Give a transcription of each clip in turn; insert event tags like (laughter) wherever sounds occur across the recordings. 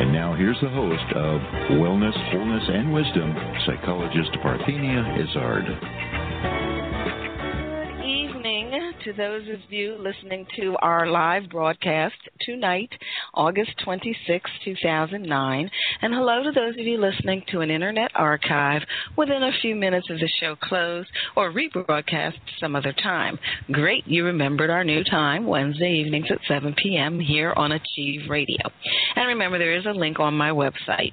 And now here's the host of Wellness, Wholeness, and Wisdom, psychologist Parthenia Izzard to those of you listening to our live broadcast tonight, August 26, 2009. And hello to those of you listening to an internet archive within a few minutes of the show close or rebroadcast some other time. Great, you remembered our new time, Wednesday evenings at 7 p.m. here on Achieve Radio. And remember, there is a link on my website.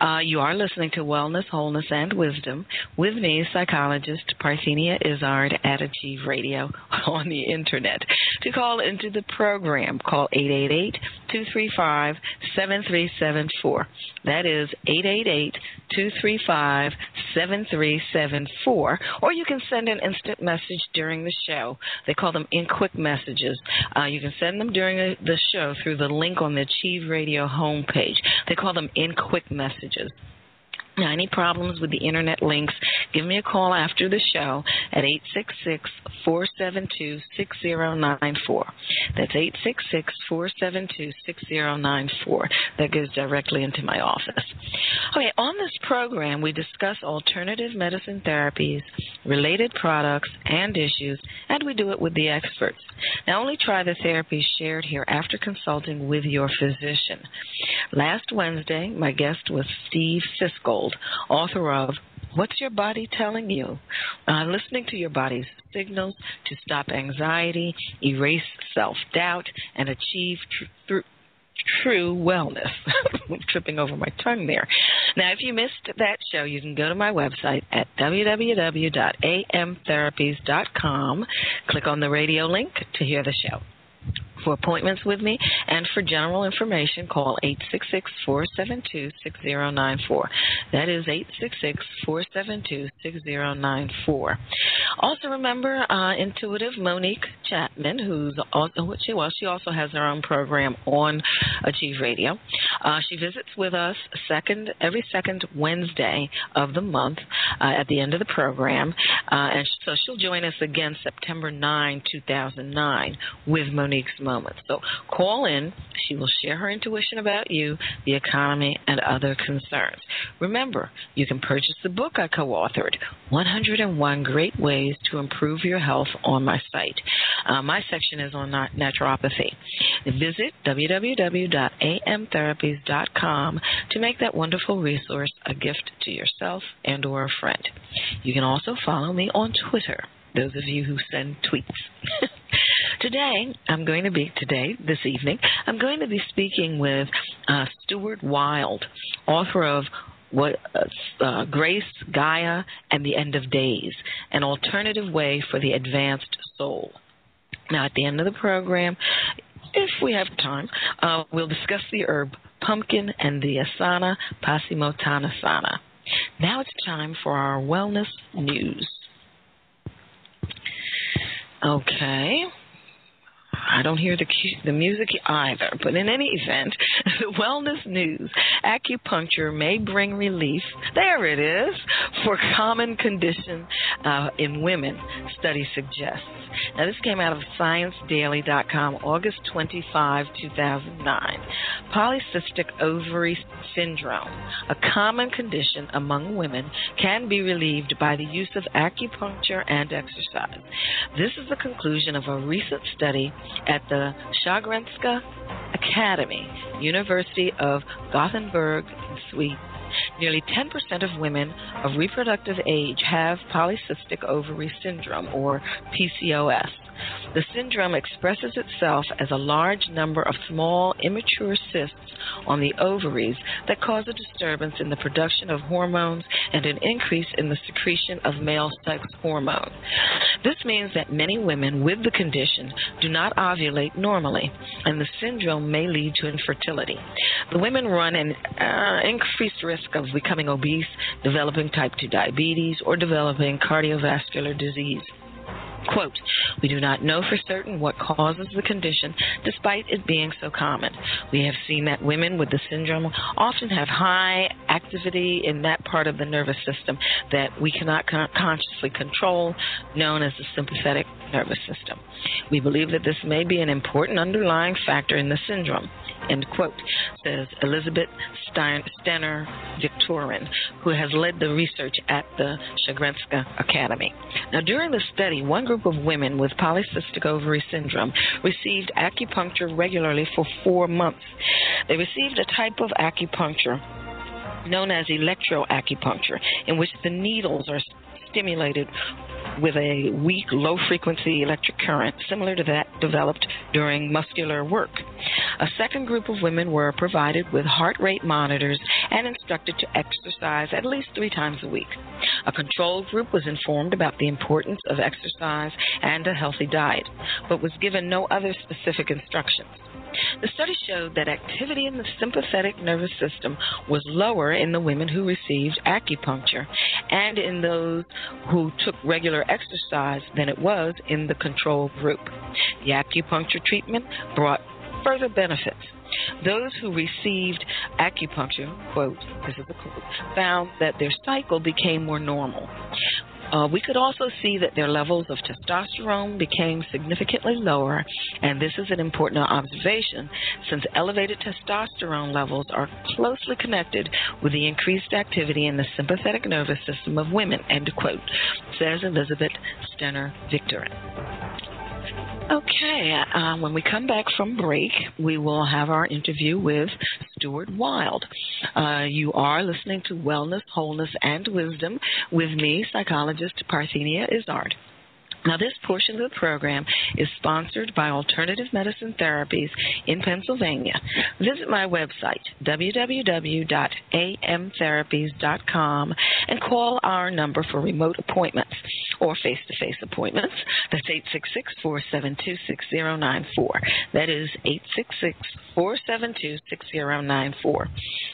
Uh, you are listening to Wellness, Wholeness, and Wisdom with me, psychologist Parthenia Izzard at Achieve Radio on the internet. To call into the program, call 888 235 7374. That is 888 235 7374. Or you can send an instant message during the show. They call them in quick messages. Uh, you can send them during the show through the link on the Achieve Radio homepage. They call them in quick messages. Now, any problems with the internet links, give me a call after the show at 866 472 6094. That's 866 472 6094. That goes directly into my office. Okay, on this program, we discuss alternative medicine therapies, related products, and issues, and we do it with the experts. Now, only try the therapies shared here after consulting with your physician. Last Wednesday, my guest was Steve Fiskold author of What's Your Body Telling You? Uh, listening to your body's signals to stop anxiety, erase self doubt, and achieve tr- true wellness. (laughs) tripping over my tongue there. Now, if you missed that show, you can go to my website at www.amtherapies.com, click on the radio link to hear the show. For appointments with me and for general information, call 866 472 6094. That is 866 472 6094. Also, remember uh, intuitive Monique Chapman, who's also, she, well, she also has her own program on Achieve Radio. Uh, she visits with us second every second Wednesday of the month uh, at the end of the program. Uh, and so she'll join us again September 9, 2009, with Monique's moments. So call in. She will share her intuition about you, the economy, and other concerns. Remember, you can purchase the book I co authored, 101 Great Ways to Improve Your Health, on my site. Uh, my section is on naturopathy. Visit www.amtherapies.com to make that wonderful resource a gift to yourself and or a friend. You can also follow me on Twitter those of you who send tweets. (laughs) today, I'm going to be, today, this evening, I'm going to be speaking with uh, Stuart Wilde, author of what uh, uh, Grace, Gaia, and the End of Days, an alternative way for the advanced soul. Now, at the end of the program, if we have time, uh, we'll discuss the herb pumpkin and the asana Paschimottanasana. Now it's time for our wellness news. Okay. I don't hear the the music either. But in any event, (laughs) the wellness news: acupuncture may bring relief. There it is for common condition uh, in women. Study suggests. Now, this came out of ScienceDaily.com, August 25, 2009. Polycystic ovary syndrome, a common condition among women, can be relieved by the use of acupuncture and exercise. This is the conclusion of a recent study at the Sahlgrenska Academy, University of Gothenburg Sweden. Nearly 10% of women of reproductive age have polycystic ovary syndrome, or PCOS. The syndrome expresses itself as a large number of small, immature cysts on the ovaries that cause a disturbance in the production of hormones and an increase in the secretion of male sex hormone. This means that many women with the condition do not ovulate normally, and the syndrome may lead to infertility. The women run an uh, increased risk of becoming obese, developing type 2 diabetes, or developing cardiovascular disease. Quote, we do not know for certain what causes the condition, despite it being so common. We have seen that women with the syndrome often have high activity in that part of the nervous system that we cannot con- consciously control, known as the sympathetic nervous system. We believe that this may be an important underlying factor in the syndrome end quote, says Elizabeth Stenner Victorin, who has led the research at the Sahlgrenska Academy. Now, during the study, one group of women with polycystic ovary syndrome received acupuncture regularly for four months. They received a type of acupuncture known as electroacupuncture, in which the needles are stimulated with a weak, low frequency electric current, similar to that developed during muscular work. A second group of women were provided with heart rate monitors and instructed to exercise at least three times a week. A control group was informed about the importance of exercise and a healthy diet, but was given no other specific instructions. The study showed that activity in the sympathetic nervous system was lower in the women who received acupuncture and in those who took regular exercise than it was in the control group. The acupuncture treatment brought further benefits. Those who received acupuncture, quote, this is a quote, found that their cycle became more normal. Uh, we could also see that their levels of testosterone became significantly lower, and this is an important observation since elevated testosterone levels are closely connected with the increased activity in the sympathetic nervous system of women, end quote, says Elizabeth Stenner Victorin. Okay, uh, when we come back from break, we will have our interview with Stuart Wilde. Uh, you are listening to Wellness, Wholeness, and Wisdom with me, psychologist Parthenia Izzard. Now, this portion of the program is sponsored by Alternative Medicine Therapies in Pennsylvania. Visit my website, www.amtherapies.com, and call our number for remote appointments or face to face appointments. That's 866 472 6094. That is 866 472 6094.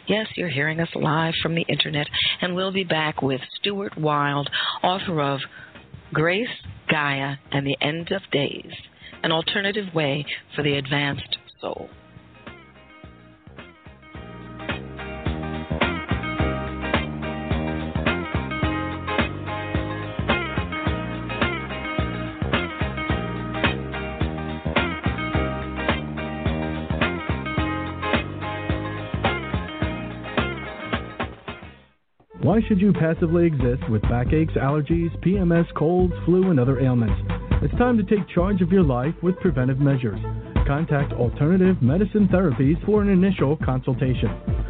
Yes, you're hearing us live from the internet, and we'll be back with Stuart Wilde, author of Grace, Gaia, and the End of Days, an alternative way for the advanced soul. Why should you passively exist with backaches, allergies, PMS, colds, flu, and other ailments? It's time to take charge of your life with preventive measures. Contact Alternative Medicine Therapies for an initial consultation.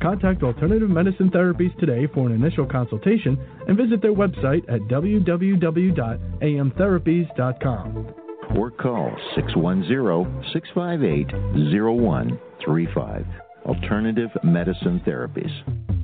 Contact Alternative Medicine Therapies today for an initial consultation and visit their website at www.amtherapies.com. Or call 610 658 0135. Alternative Medicine Therapies.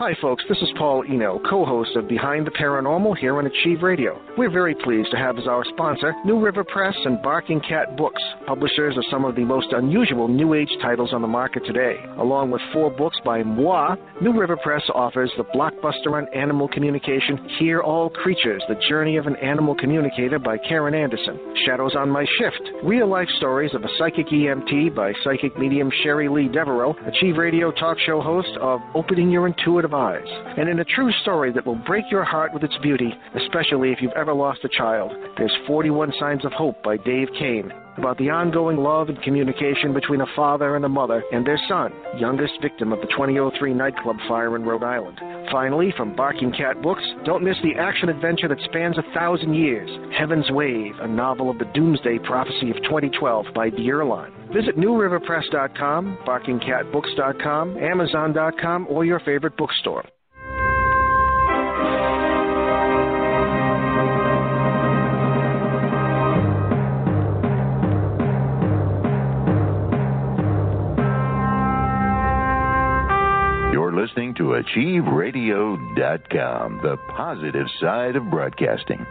Hi, folks. This is Paul Eno, co host of Behind the Paranormal here on Achieve Radio. We're very pleased to have as our sponsor New River Press and Barking Cat Books, publishers of some of the most unusual New Age titles on the market today. Along with four books by moi, New River Press offers the blockbuster on animal communication, Hear All Creatures The Journey of an Animal Communicator by Karen Anderson, Shadows on My Shift, real life stories of a psychic EMT by psychic medium Sherry Lee Devereaux, Achieve Radio talk show host of Opening Your Intuitive eyes. And in a true story that will break your heart with its beauty, especially if you've ever lost a child, there's 41 Signs of Hope by Dave Kane about the ongoing love and communication between a father and a mother and their son, youngest victim of the 2003 nightclub fire in Rhode Island. Finally, from Barking Cat Books, don't miss the action adventure that spans a thousand years, Heaven's Wave, a novel of the doomsday prophecy of 2012 by Dierline. Visit newriverpress.com, barkingcatbooks.com, amazon.com, or your favorite bookstore. You're listening to AchieveRadio.com, the positive side of broadcasting.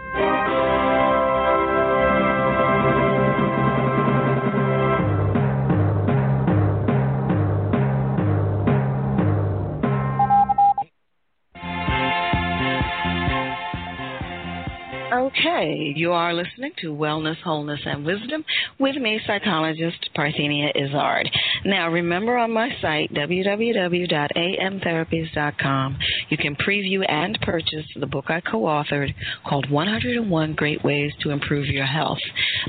Okay, you are listening to Wellness, Wholeness, and Wisdom with me, psychologist Parthenia Izzard. Now, remember on my site, www.amtherapies.com, you can preview and purchase the book I co authored called 101 Great Ways to Improve Your Health.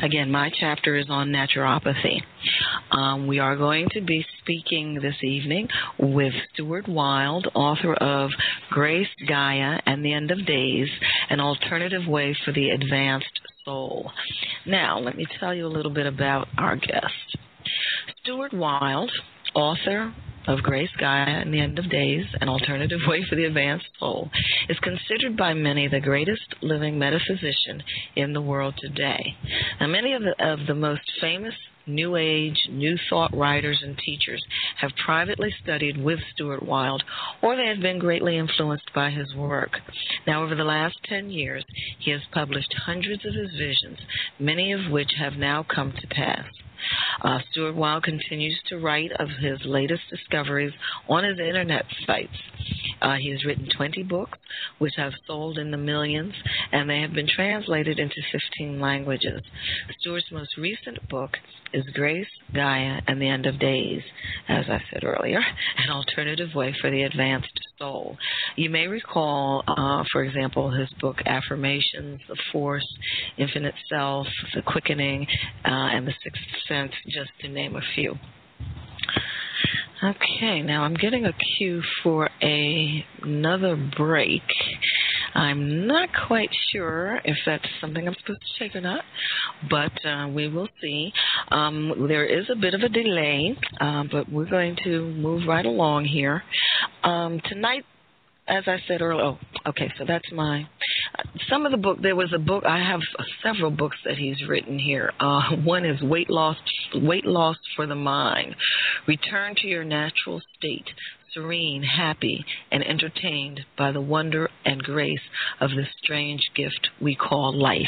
Again, my chapter is on naturopathy. Um, we are going to be speaking this evening with Stuart Wilde, author of Grace, Gaia, and the End of Days, an alternative way for the advanced soul. Now, let me tell you a little bit about our guest. Stuart Wilde, author of Grace Gaia and the End of Days, an alternative way for the advanced soul, is considered by many the greatest living metaphysician in the world today. Now, many of the, of the most famous New Age, New Thought writers and teachers have privately studied with Stuart Wilde, or they have been greatly influenced by his work. Now, over the last 10 years, he has published hundreds of his visions, many of which have now come to pass. Uh, Stuart Wilde continues to write of his latest discoveries on his internet sites. Uh, he has written 20 books, which have sold in the millions, and they have been translated into 15 languages. Stuart's most recent book is Grace, Gaia, and the End of Days, as I said earlier, (laughs) an alternative way for the advanced soul. You may recall, uh, for example, his book Affirmations, The Force, Infinite Self, The Quickening, uh, and The Sixth Sense, just to name a few. Okay, now I'm getting a cue for a, another break. I'm not quite sure if that's something I'm supposed to take or not, but uh, we will see. Um, there is a bit of a delay, uh, but we're going to move right along here. Um, tonight, as I said earlier, oh, okay, so that's my. Some of the book, there was a book, I have several books that he's written here. Uh, (laughs) one is Weight Loss, Weight Loss for the Mind. Return to your natural state, serene, happy, and entertained by the wonder and grace of this strange gift we call life.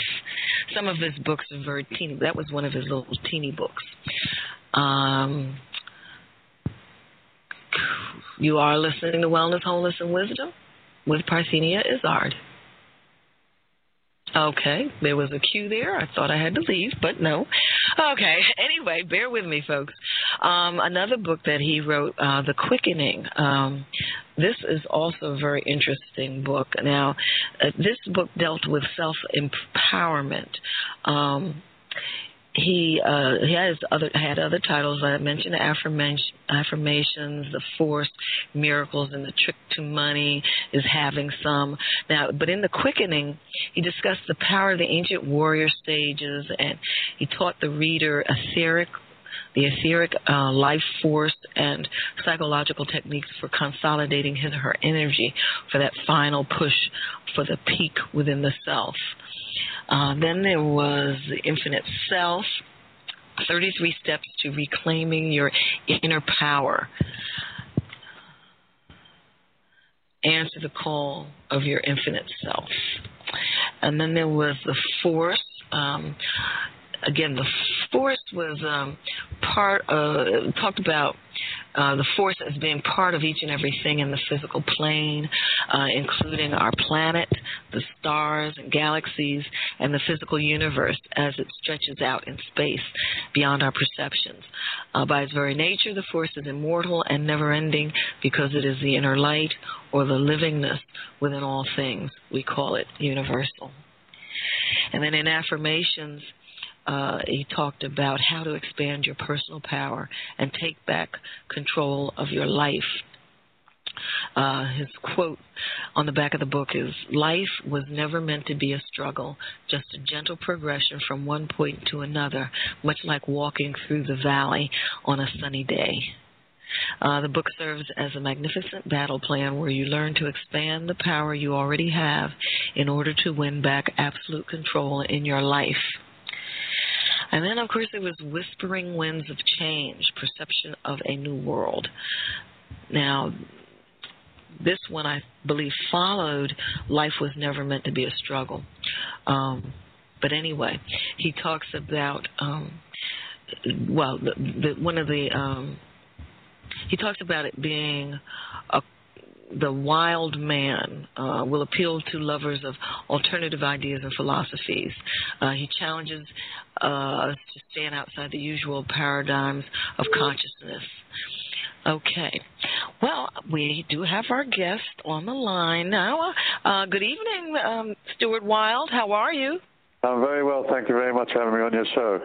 Some of his books are very teeny. That was one of his little teeny books. Um, you are listening to Wellness, Wholeness, and Wisdom with Parthenia Izzard. Okay, there was a cue there. I thought I had to leave, but no. Okay, (laughs) anyway, bear with me, folks. Um, another book that he wrote, uh, The Quickening. Um, this is also a very interesting book. Now, uh, this book dealt with self empowerment. Um, he uh, he has other had other titles. I mentioned the affirmation, affirmations, the force, miracles, and the trick to money is having some now. But in the quickening, he discussed the power of the ancient warrior stages, and he taught the reader etheric the etheric uh, life force and psychological techniques for consolidating his or her energy for that final push for the peak within the self. Uh, then there was infinite self, 33 steps to reclaiming your inner power. answer the call of your infinite self. And then there was the force. Um, again, the force was um, part of, talked about uh, the force as being part of each and everything in the physical plane, uh, including our planet, the stars and galaxies, and the physical universe as it stretches out in space beyond our perceptions. Uh, by its very nature, the force is immortal and never ending because it is the inner light or the livingness within all things. We call it universal. And then in affirmations, uh, he talked about how to expand your personal power and take back control of your life. Uh, his quote on the back of the book is Life was never meant to be a struggle, just a gentle progression from one point to another, much like walking through the valley on a sunny day. Uh, the book serves as a magnificent battle plan where you learn to expand the power you already have in order to win back absolute control in your life. And then, of course, there was Whispering Winds of Change, Perception of a New World. Now, this one I believe followed Life Was Never Meant to Be a Struggle. Um, but anyway, he talks about, um, well, the, the, one of the, um, he talks about it being a the wild man uh, will appeal to lovers of alternative ideas and philosophies. Uh, he challenges uh, us to stand outside the usual paradigms of consciousness. Okay. Well, we do have our guest on the line now. Uh, good evening, um, Stuart Wilde. How are you? I'm very well. Thank you very much for having me on your show.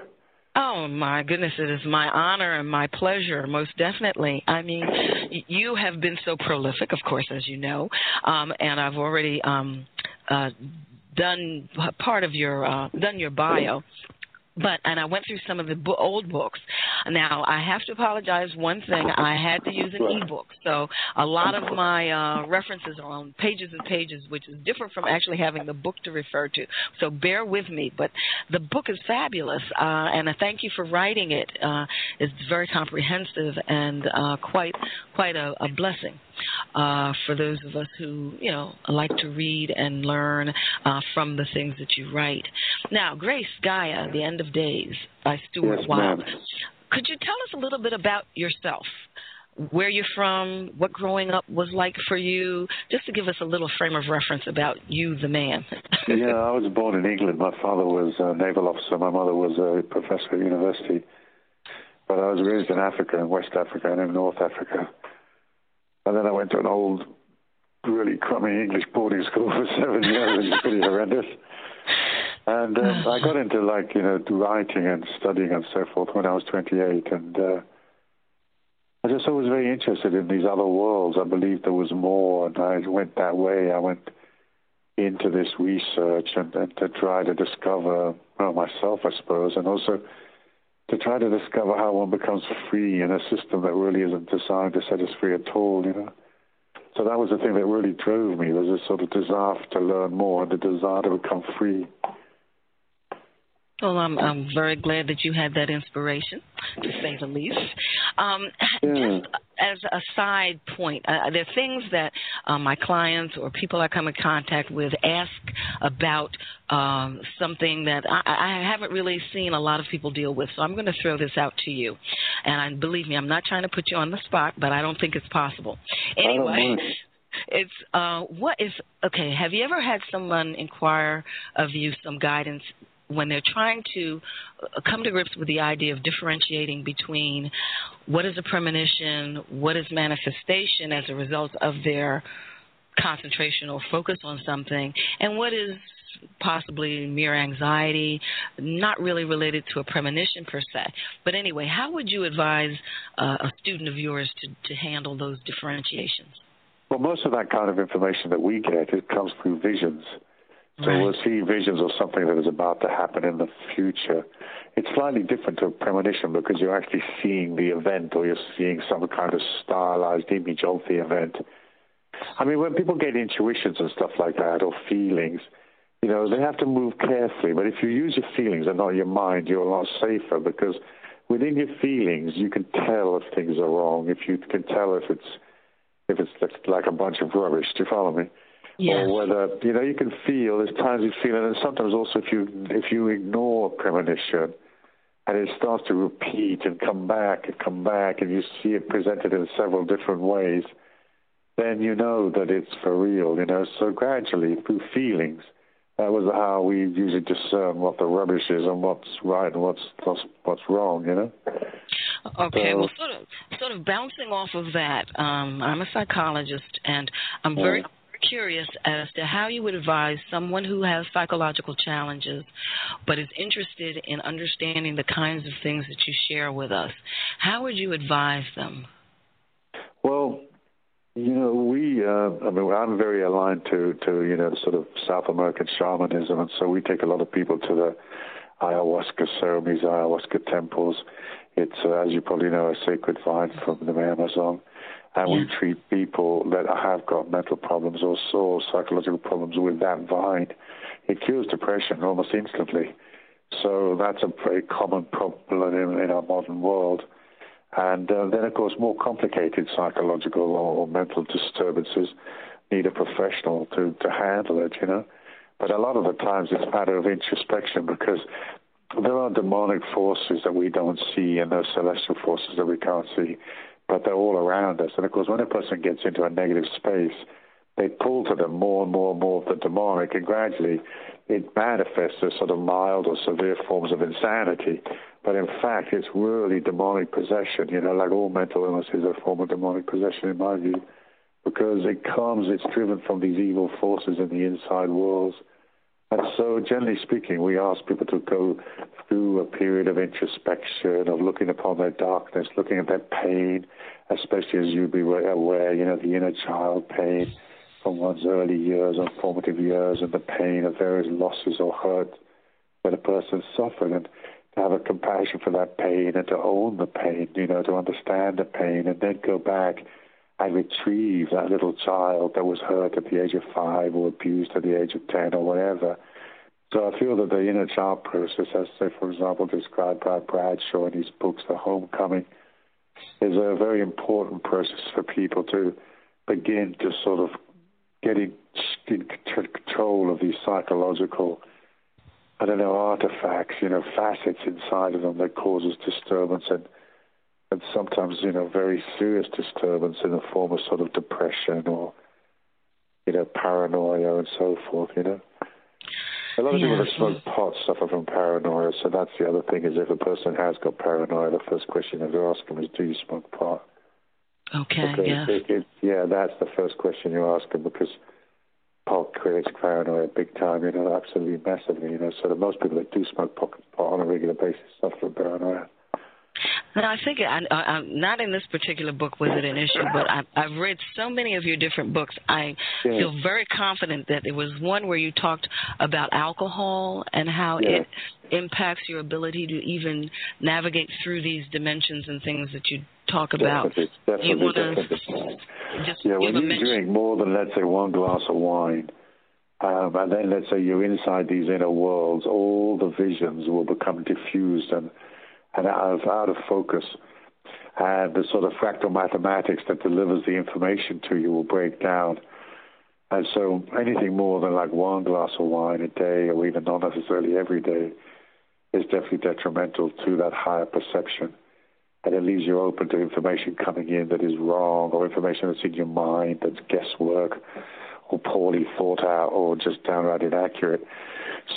Oh my goodness, it is my honor and my pleasure, most definitely. I mean, you have been so prolific, of course, as you know, um, and I've already um, uh, done part of your uh, done your bio but and I went through some of the old books. Now I have to apologize. One thing I had to use an ebook, so a lot of my uh, references are on pages and pages, which is different from actually having the book to refer to. So bear with me. But the book is fabulous, uh, and I thank you for writing it. Uh, it's very comprehensive and uh, quite quite a, a blessing uh, for those of us who, you know, like to read and learn uh, from the things that you write. Now, Grace Gaia, The End of Days by Stuart yes, Wilde. Could you tell us a little bit about yourself? Where you're from, what growing up was like for you, just to give us a little frame of reference about you, the man. (laughs) yeah, I was born in England. My father was a naval officer. My mother was a professor at university. But I was raised in Africa, in West Africa, and in North Africa. And then I went to an old, really crummy English boarding school (laughs) for seven years. It was pretty horrendous. And um, I got into like you know writing and studying and so forth when I was 28, and uh, I just was very interested in these other worlds. I believed there was more, and I went that way. I went into this research and, and to try to discover well, myself, I suppose, and also to try to discover how one becomes free in a system that really isn't designed to set us free at all, you know. So that was the thing that really drove me, was this sort of desire to learn more and the desire to become free. Well, I'm I'm very glad that you had that inspiration, to say the least. Um, yeah. Just as a side point, uh, there are things that uh, my clients or people I come in contact with ask about um, something that I, I haven't really seen a lot of people deal with. So I'm going to throw this out to you, and I, believe me, I'm not trying to put you on the spot, but I don't think it's possible. Anyway it's uh what is okay have you ever had someone inquire of you some guidance when they're trying to uh, come to grips with the idea of differentiating between what is a premonition, what is manifestation as a result of their concentration or focus on something, and what is possibly mere anxiety, not really related to a premonition per se. But anyway, how would you advise uh, a student of yours to, to handle those differentiations? Well, most of that kind of information that we get, it comes through visions. So Right. we'll see visions of something that is about to happen in the future. It's slightly different to a premonition because you're actually seeing the event or you're seeing some kind of stylized image of the event. I mean, when people get intuitions and stuff like that or feelings, you know, they have to move carefully. But if you use your feelings and not your mind, you're a lot safer because within your feelings, you can tell if things are wrong. If you can tell if it's if it's like a bunch of rubbish. Do you follow me? Yes. Or whether you know you can feel. There's times you feel it, and sometimes also if you if you ignore premonition, and it starts to repeat and come back and come back, and you see it presented in several different ways, then you know that it's for real. You know, so gradually through feelings that was how we usually discern what the rubbish is and what's right and what's what's, what's wrong, you know. Okay, so, well, sort of, sort of bouncing off of that, um, I'm a psychologist, and I'm very yeah. Curious as to how you would advise someone who has psychological challenges, but is interested in understanding the kinds of things that you share with us. How would you advise them? Well, you know, we, uh, I mean, I'm very aligned to, to, you know, sort of South American shamanism, and so we take a lot of people to the ayahuasca ceremonies, ayahuasca temples. It's, uh, as you probably know, a sacred vine from the Amazon. And yeah. we treat people that have got mental problems or, or psychological problems with that vine. It cures depression almost instantly. So that's a very common problem in, in our modern world. And uh, then, of course, more complicated psychological or, or, mental disturbances need a professional to, to handle it, you know. But a lot of the times it's a matter of introspection because there are demonic forces that we don't see and there are celestial forces that we can't see, but they're all around us. And of course, when a person gets into a negative space, they pull to them more and more and more of the demonic, and gradually it manifests as sort of mild or severe forms of insanity. But in fact, it's really demonic possession. You know, like all mental illness is a form of demonic possession, in my view, because it comes, it's driven from these evil forces in the inside worlds. And so, generally speaking, we ask people to go through a period of introspection, of looking upon their darkness, looking at their pain, especially as you be aware, you know, the inner child pain from one's early years and formative years, and the pain of various losses or hurt that a person suffered. And to have a compassion for that pain and to own the pain, you know, to understand the pain and then go back and retrieve that little child that was hurt at the age of five or abused at the age of 10 or whatever. So I feel that the inner child process, as say, for example, described by Bradshaw in his books, The Homecoming, is a very important process for people to begin to sort of get in, in control of these psychological I don't know, artifacts, you know, facets inside of them that causes disturbance and and sometimes, you know, very serious disturbance in the form of sort of depression or, you know, paranoia and so forth, you know. A lot of yeah. people that smoke pot suffer from paranoia, so that's the other thing is if a person has got paranoia, the first question you ask them is, do you smoke pot? Okay, yeah. yeah, that's the first question you ask them because pot creates paranoia big time, you know, absolutely massively, you know. So that most people that do smoke pot, pot on a regular basis suffer from paranoia. Now, I think I, I, not in this particular book was it an issue, but I, I've read so many of your different books. I yeah. feel very confident that there was one where you talked about alcohol and how yeah. it impacts your ability to even navigate through these dimensions and things that you talk about. Definitely, definitely, you want to just yeah, when you drink more than let's say one glass of wine, um, and then let's say you're inside these inner worlds, all the visions will become diffused and and out of focus. And the sort of fractal mathematics that delivers the information to you will break down. And so anything more than like one glass of wine a day, or even not necessarily every day, is definitely detrimental to that higher perception and it leaves you open to information coming in that is wrong or information that's in your mind that's guesswork or poorly thought out or just downright inaccurate.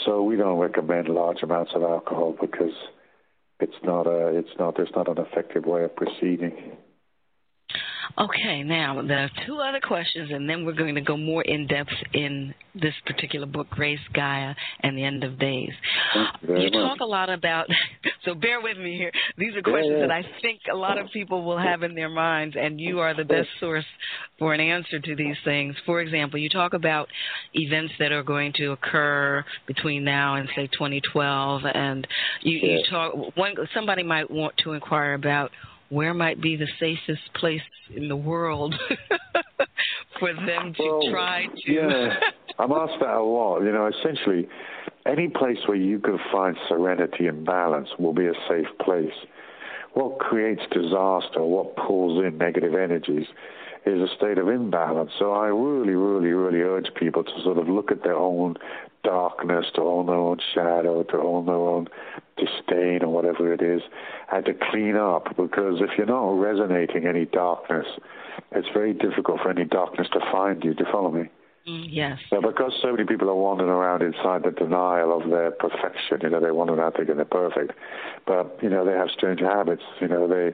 So we don't recommend large amounts of alcohol because it's not a it's not there's not an effective way of proceeding. Okay, now there are two other questions, and then we're going to go more in depth in this particular book, Grace, Gaia, and the End of Days. You, you talk a lot about, so bear with me here. These are questions yeah, yeah. that I think a lot of people will have in their minds, and you are the best source for an answer to these things. For example, you talk about events that are going to occur between now and say 2012, and you, yeah. you talk. One somebody might want to inquire about where might be the safest place in the world (laughs) for them to well, try to. yeah, I'm asked that a lot. You know, essentially, any place where you can find serenity and balance will be a safe place. What creates disaster, what pulls in negative energies, is a state of imbalance. So I really, really, really urge people to sort of look at their own darkness, to own their own shadow, to own their own disdain or whatever it is, and to clean up. Because if you're not resonating any darkness, it's very difficult for any darkness to find you. Do you follow me? Mm, yes. So because so many people are wandering around inside the denial of their perfection, you know, they wander around thinking they're perfect, but you know they have strange habits. You know, they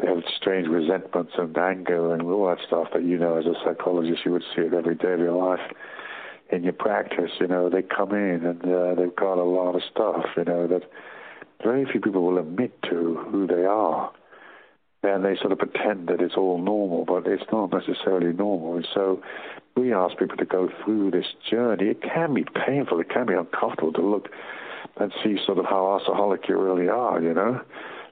they have strange resentments and anger and all that stuff that you know as a psychologist you would see it every day of your life in your practice. You know, they come in and uh, they've got a lot of stuff. You know that very few people will admit to who they are and they sort of pretend that it's all normal, but it's not necessarily normal. And so we ask people to go through this journey. It can be painful, it can be uncomfortable to look and see sort of how alcoholic you really are, you know?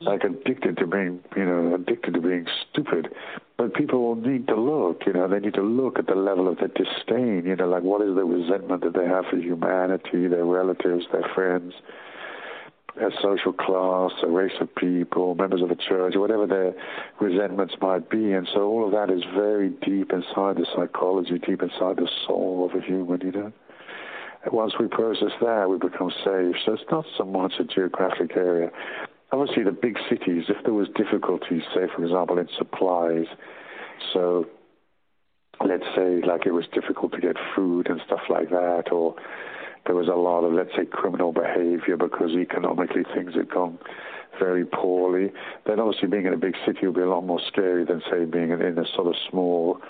Like addicted to being, you know, addicted to being stupid. But people need to look, you know, they need to look at the level of their disdain, you know, like what is the resentment that they have for humanity, their relatives, their friends a social class, a race of people, members of a church, whatever their resentments might be. And so all of that is very deep inside the psychology, deep inside the soul of a human, you know. And once we process that, we become safe. So it's not so much a geographic area. Obviously, the big cities, if there was difficulties, say, for example, in supplies, so let's say like it was difficult to get food and stuff like that, or there was a lot of, let's say, criminal behavior because economically things had gone very poorly. Then obviously being in a big city would be a lot more scary than, say, being in, in a sort of small,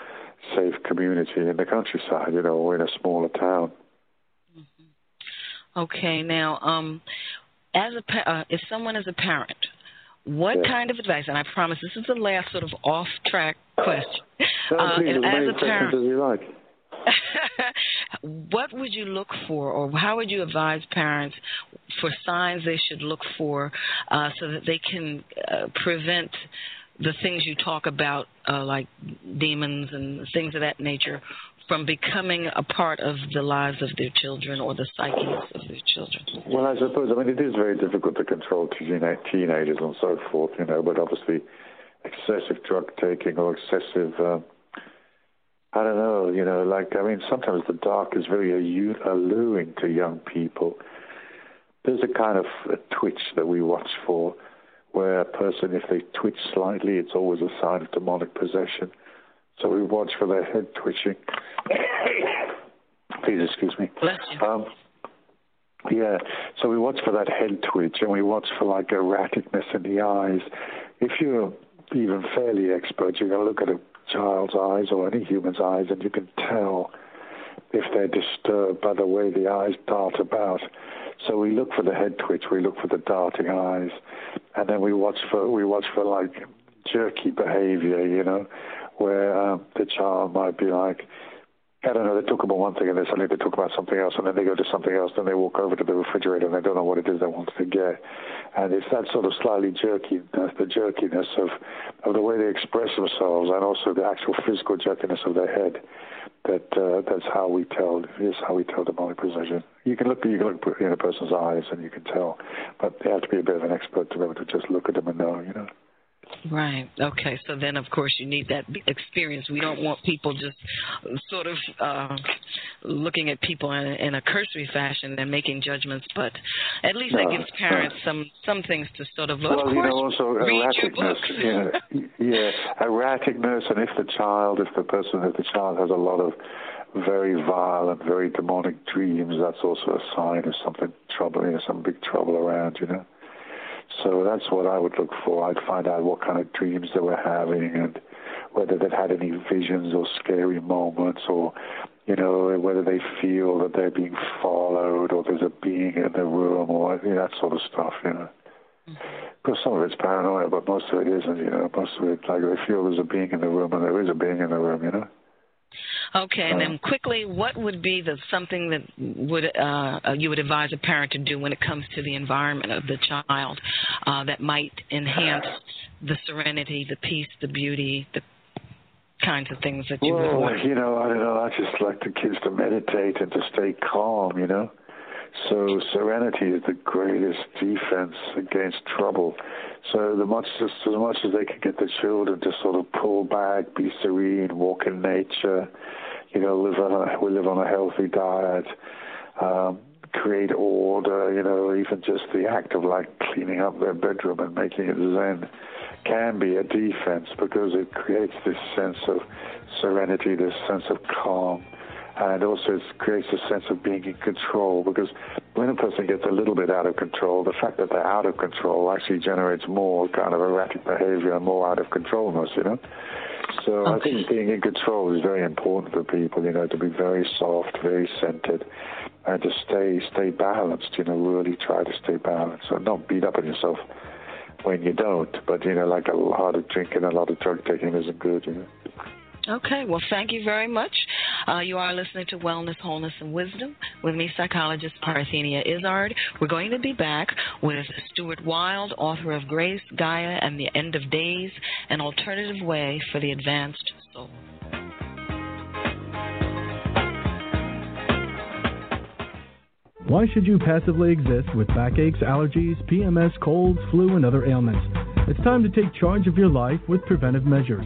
safe community in the countryside, you know, or in a smaller town. Mm-hmm. Okay, now, um, as a uh, if someone is a parent, what yeah. kind of advice? And I promise this is the last sort of off-track question. No, uh, as a parent, as you like. (laughs) what would you look for, or how would you advise parents for signs they should look for uh, so that they can uh, prevent the things you talk about, uh, like demons and things of that nature, from becoming a part of the lives of their children or the psyches of their children? Well, I suppose, I mean, it is very difficult to control teenagers and so forth, you know, but obviously excessive drug taking or excessive. Uh, I don't know, you know, like, I mean, sometimes the dark is very alluring to young people. There's a kind of a twitch that we watch for where a person, if they twitch slightly, it's always a sign of demonic possession. So we watch for their head twitching. (coughs) Please excuse me. Bless you. Um, yeah, so we watch for that head twitch and we watch for like erraticness in the eyes. If you're even fairly expert, you're going to look at a child's eyes or any human's eyes, and you can tell if they're disturbed by the way the eyes dart about. So we look for the head twitch, we look for the darting eyes, and then we watch for we watch for like jerky behavior, you know, where um, the child might be like I don't know, they talk about one thing and then suddenly they talk about something else and then they go to something else, then they walk over to the refrigerator and they don't know what it is they want to get. And it's that sort of slightly jerkiness, the jerkiness of, of the way they express themselves and also the actual physical jerkiness of their head. That uh, that's how we tell is how we tell demonic possession. You can look you can look in a person's eyes and you can tell, but you have to be a bit of an expert to be able to just look at them and know, you know. Right. Okay. So then, of course, you need that experience. We don't want people just sort of uh, looking at people in, in a cursory fashion and making judgments, but at least no, that gives parents no. some some things to sort of. Look. Well, of you know, also erraticness. Yeah, yeah, erraticness, and if the child, if the person, if the child has a lot of very violent, very demonic dreams, that's also a sign of something troubling, some big trouble around, you know. So that's what I would look for. I'd find out what kind of dreams they were having and whether they've had any visions or scary moments or, you know, whether they feel that they're being followed or there's a being in the room or you know, that sort of stuff, you know. Mm-hmm. Because some of it's paranoia, but most of it isn't, you know. Most of it, like, they feel there's a being in the room and there is a being in the room, you know. Okay, and then quickly, what would be the something that would uh, uh, you would advise a parent to do when it comes to the environment of the child uh, that might enhance the serenity, the peace, the beauty, the kinds of things that you well, would want? you know, I don't know. I just like the kids to meditate and to stay calm. You know, So serenity is the greatest defense against trouble. So the much as, as much as they can get the children to sort of pull back, be serene, walk in nature, you know, live on a, we live on a healthy diet, um, create order, you know, even just the act of like cleaning up their bedroom and making it zen can be a defense because it creates this sense of serenity, this sense of calm, and also it creates a sense of being in control because when a person gets a little bit out of control, the fact that they're out of control actually generates more kind of erratic behavior and more out of controlness, you know. So okay. I think being in control is very important for people, you know, to be very soft, very centered, and to stay stay balanced, you know, really try to stay balanced and not beat up on yourself when you don't. But you know, like a lot of drinking, a lot of drug taking isn't good, you know. Okay, well, thank you very much. Uh, you are listening to Wellness, Wholeness, and Wisdom with me, psychologist Parthenia Izzard. We're going to be back with Stuart Wilde, author of Grace, Gaia, and the End of Days, an alternative way for the advanced soul. Why should you passively exist with backaches, allergies, PMS, colds, flu, and other ailments? It's time to take charge of your life with preventive measures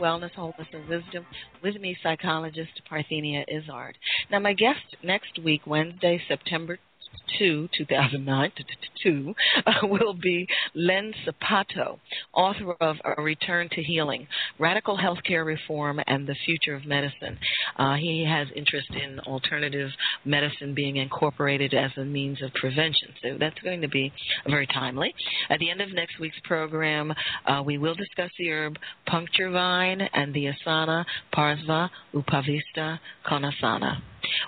Wellness, Wholeness, and Wisdom with me, psychologist Parthenia Izzard. Now, my guest next week, Wednesday, September 2, 2009, (laughs) two, uh, will be Len Saputo, author of A Return to Healing, Radical Healthcare Reform and the Future of Medicine. Uh, he has interest in alternative medicine being incorporated as a means of prevention. So that's going to be very timely. At the end of next week's program, uh, we will discuss the herb puncture vine and the asana Parsva Upavista Konasana.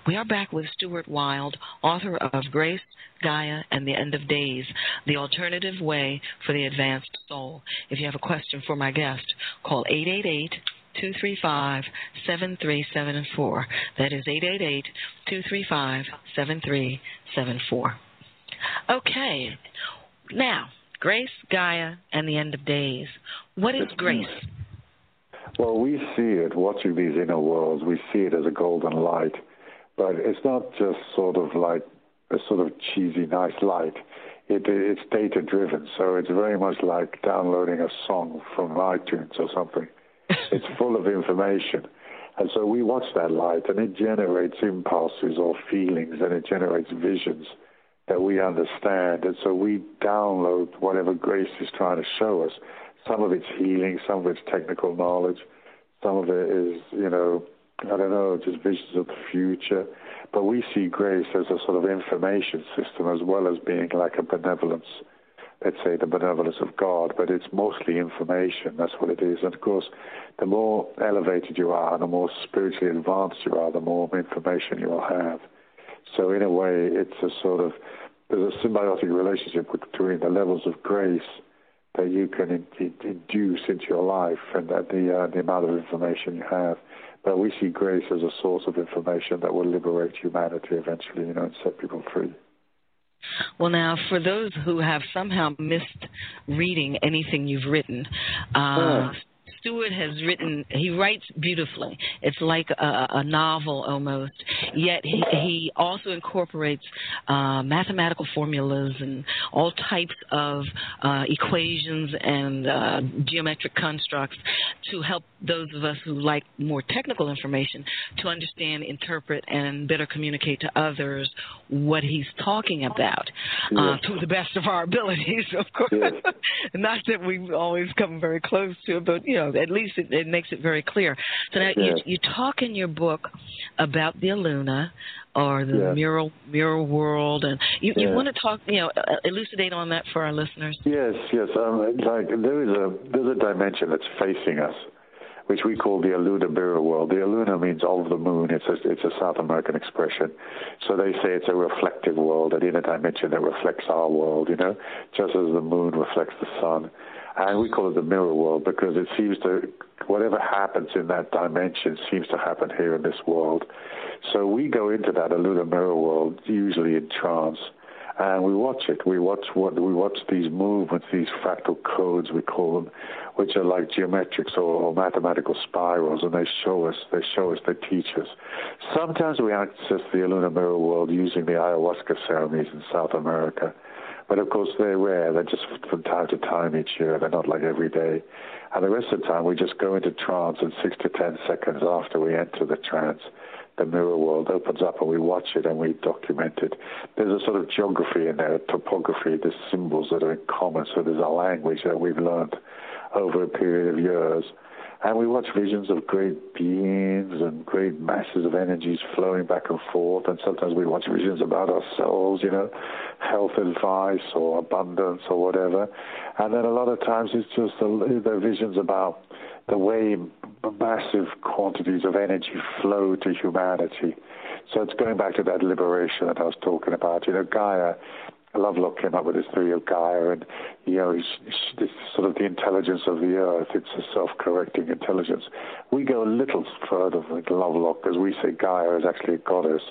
We are back with Stuart Wilde, author of Grace, Gaia, and the End of Days, The Alternative Way for the Advanced Soul. If you have a question for my guest, call 888 235 7374. That is 888 235 7374. Okay, now, Grace, Gaia, and the End of Days. What is grace? Well, we see it, watching these inner worlds, we see it as a golden light but it's not just sort of like a sort of cheesy, nice light. It, it's data driven, so it's very much like downloading a song from iTunes or something. (laughs) it's full of information. And so we watch that light, and it generates impulses or feelings, and it generates visions that we understand. And so we download whatever grace is trying to show us. Some of it's healing, some of it's technical knowledge, some of it is, you know, I don't know, just visions of the future. But we see grace as a sort of information system as well as being like a benevolence, let's say the benevolence of God, but it's mostly information. That's what it is. And of course, the more elevated you are, and the more spiritually advanced you are, the more information you will have. So in a way, it's a sort of, there's a symbiotic relationship between the levels of grace that you can in, in, induce into your life and the, uh, the amount of information you have. But we see grace as a source of information that will liberate humanity eventually, you know, and set people free. Well, now, for those who have somehow missed reading anything you've written, uh, Stuart has written, he writes beautifully. It's like a, a novel almost. Yet he, he also incorporates uh, mathematical formulas and all types of uh, equations and uh, geometric constructs to help those of us who like more technical information to understand, interpret, and better communicate to others what he's talking about. uh, to the best of our abilities, of course. Yes. (laughs) Not that we always come very close to it, but you know, at least it, it makes it very clear. So now you, you talk in your book about the Aluna or the Yes. mirror mirror world, and you, you want to talk, you know, uh, elucidate on that for our listeners. Yes, yes. Um, like there is a there's a dimension that's facing us, which we call the Aluna mirror world. The Aluna means all of the moon. It's a it's a South American expression. So they say it's a reflective world, an inner dimension that reflects our world. You know, just as the moon reflects the sun, and we call it the mirror world because it seems to whatever happens in that dimension seems to happen here in this world. So we go into that Aluna mirror world usually in trance and we watch it. We watch what we watch these movements, these fractal codes we call them, which are like geometrics or, or mathematical spirals, and they show us, they show us, they teach us. Sometimes we access the Aluna mirror world using the ayahuasca ceremonies in South America, but of course they're rare. They're just from time to time each year. They're not like every day. And the rest of the time we just go into trance, and six to ten seconds after we enter the trance the mirror world opens up and we watch it and we document it. There's a sort of geography in there, topography, there's symbols that are in common, so there's a language that we've learned over a period of years. And we watch visions of great beings and great masses of energies flowing back and forth. And sometimes we watch visions about ourselves, you know, health advice or abundance or whatever. And then a lot of times it's just the, visions about the way massive quantities of energy flow to humanity. So it's going back to that liberation that I was talking about. You know, Gaia, Lovelock came up with this theory of Gaia, and you know, it's, it's sort of the intelligence of the earth. It's a self-correcting intelligence. We go a little further than Lovelock, because we say Gaia is actually a goddess.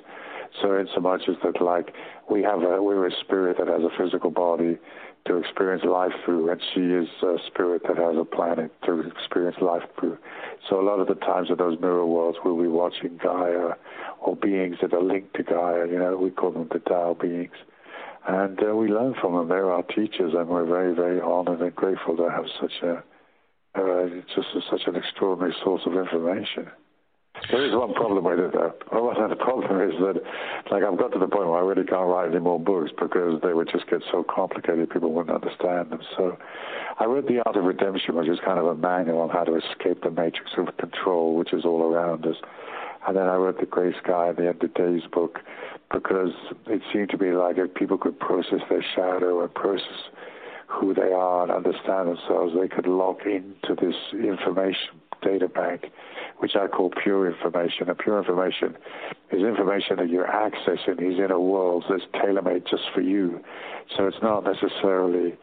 So in so much as that, like we have a we're a spirit that has a physical body to experience life through, and she is a spirit that has a planet to experience life through. So a lot of the times in those mirror worlds, we'll be watching Gaia or beings that are linked to Gaia. You know, we call them the Tao beings, and uh, we learn from them. They're our teachers, and we're very, very honored and grateful to have such a uh, just a, such an extraordinary source of information. There is one problem with it, though. Well, (laughs) the problem is that, like, I've got to the point where I really can't write any more books because they would just get so complicated, people wouldn't understand them. So I wrote The Art of Redemption, which is kind of a manual on how to escape the matrix of control, which is all around us. And then I wrote The Grace Gaia and the End of Days book because it seemed to be like if people could process their shadow and process who they are and understand themselves, they could log into this information data bank, which I call pure information. And pure information is information that you're accessing these inner worlds that's tailor-made just for you. So it's not necessarily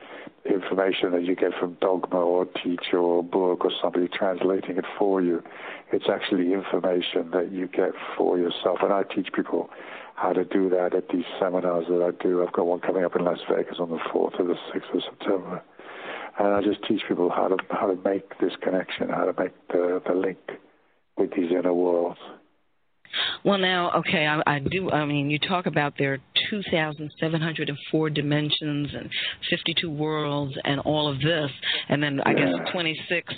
information that you get from dogma or teacher or book or somebody translating it for you. It's actually information that you get for yourself. And I teach people how to do that at these seminars that I do. I've got one coming up in Las Vegas on the 4th to the 6th of September. And I just teach people how to how to make this connection, how to make the, the link with these inner worlds. Well, now, okay, I, I do. I mean, you talk about there are 2,704 dimensions and 52 worlds and all of this, and then I Yeah. guess 26,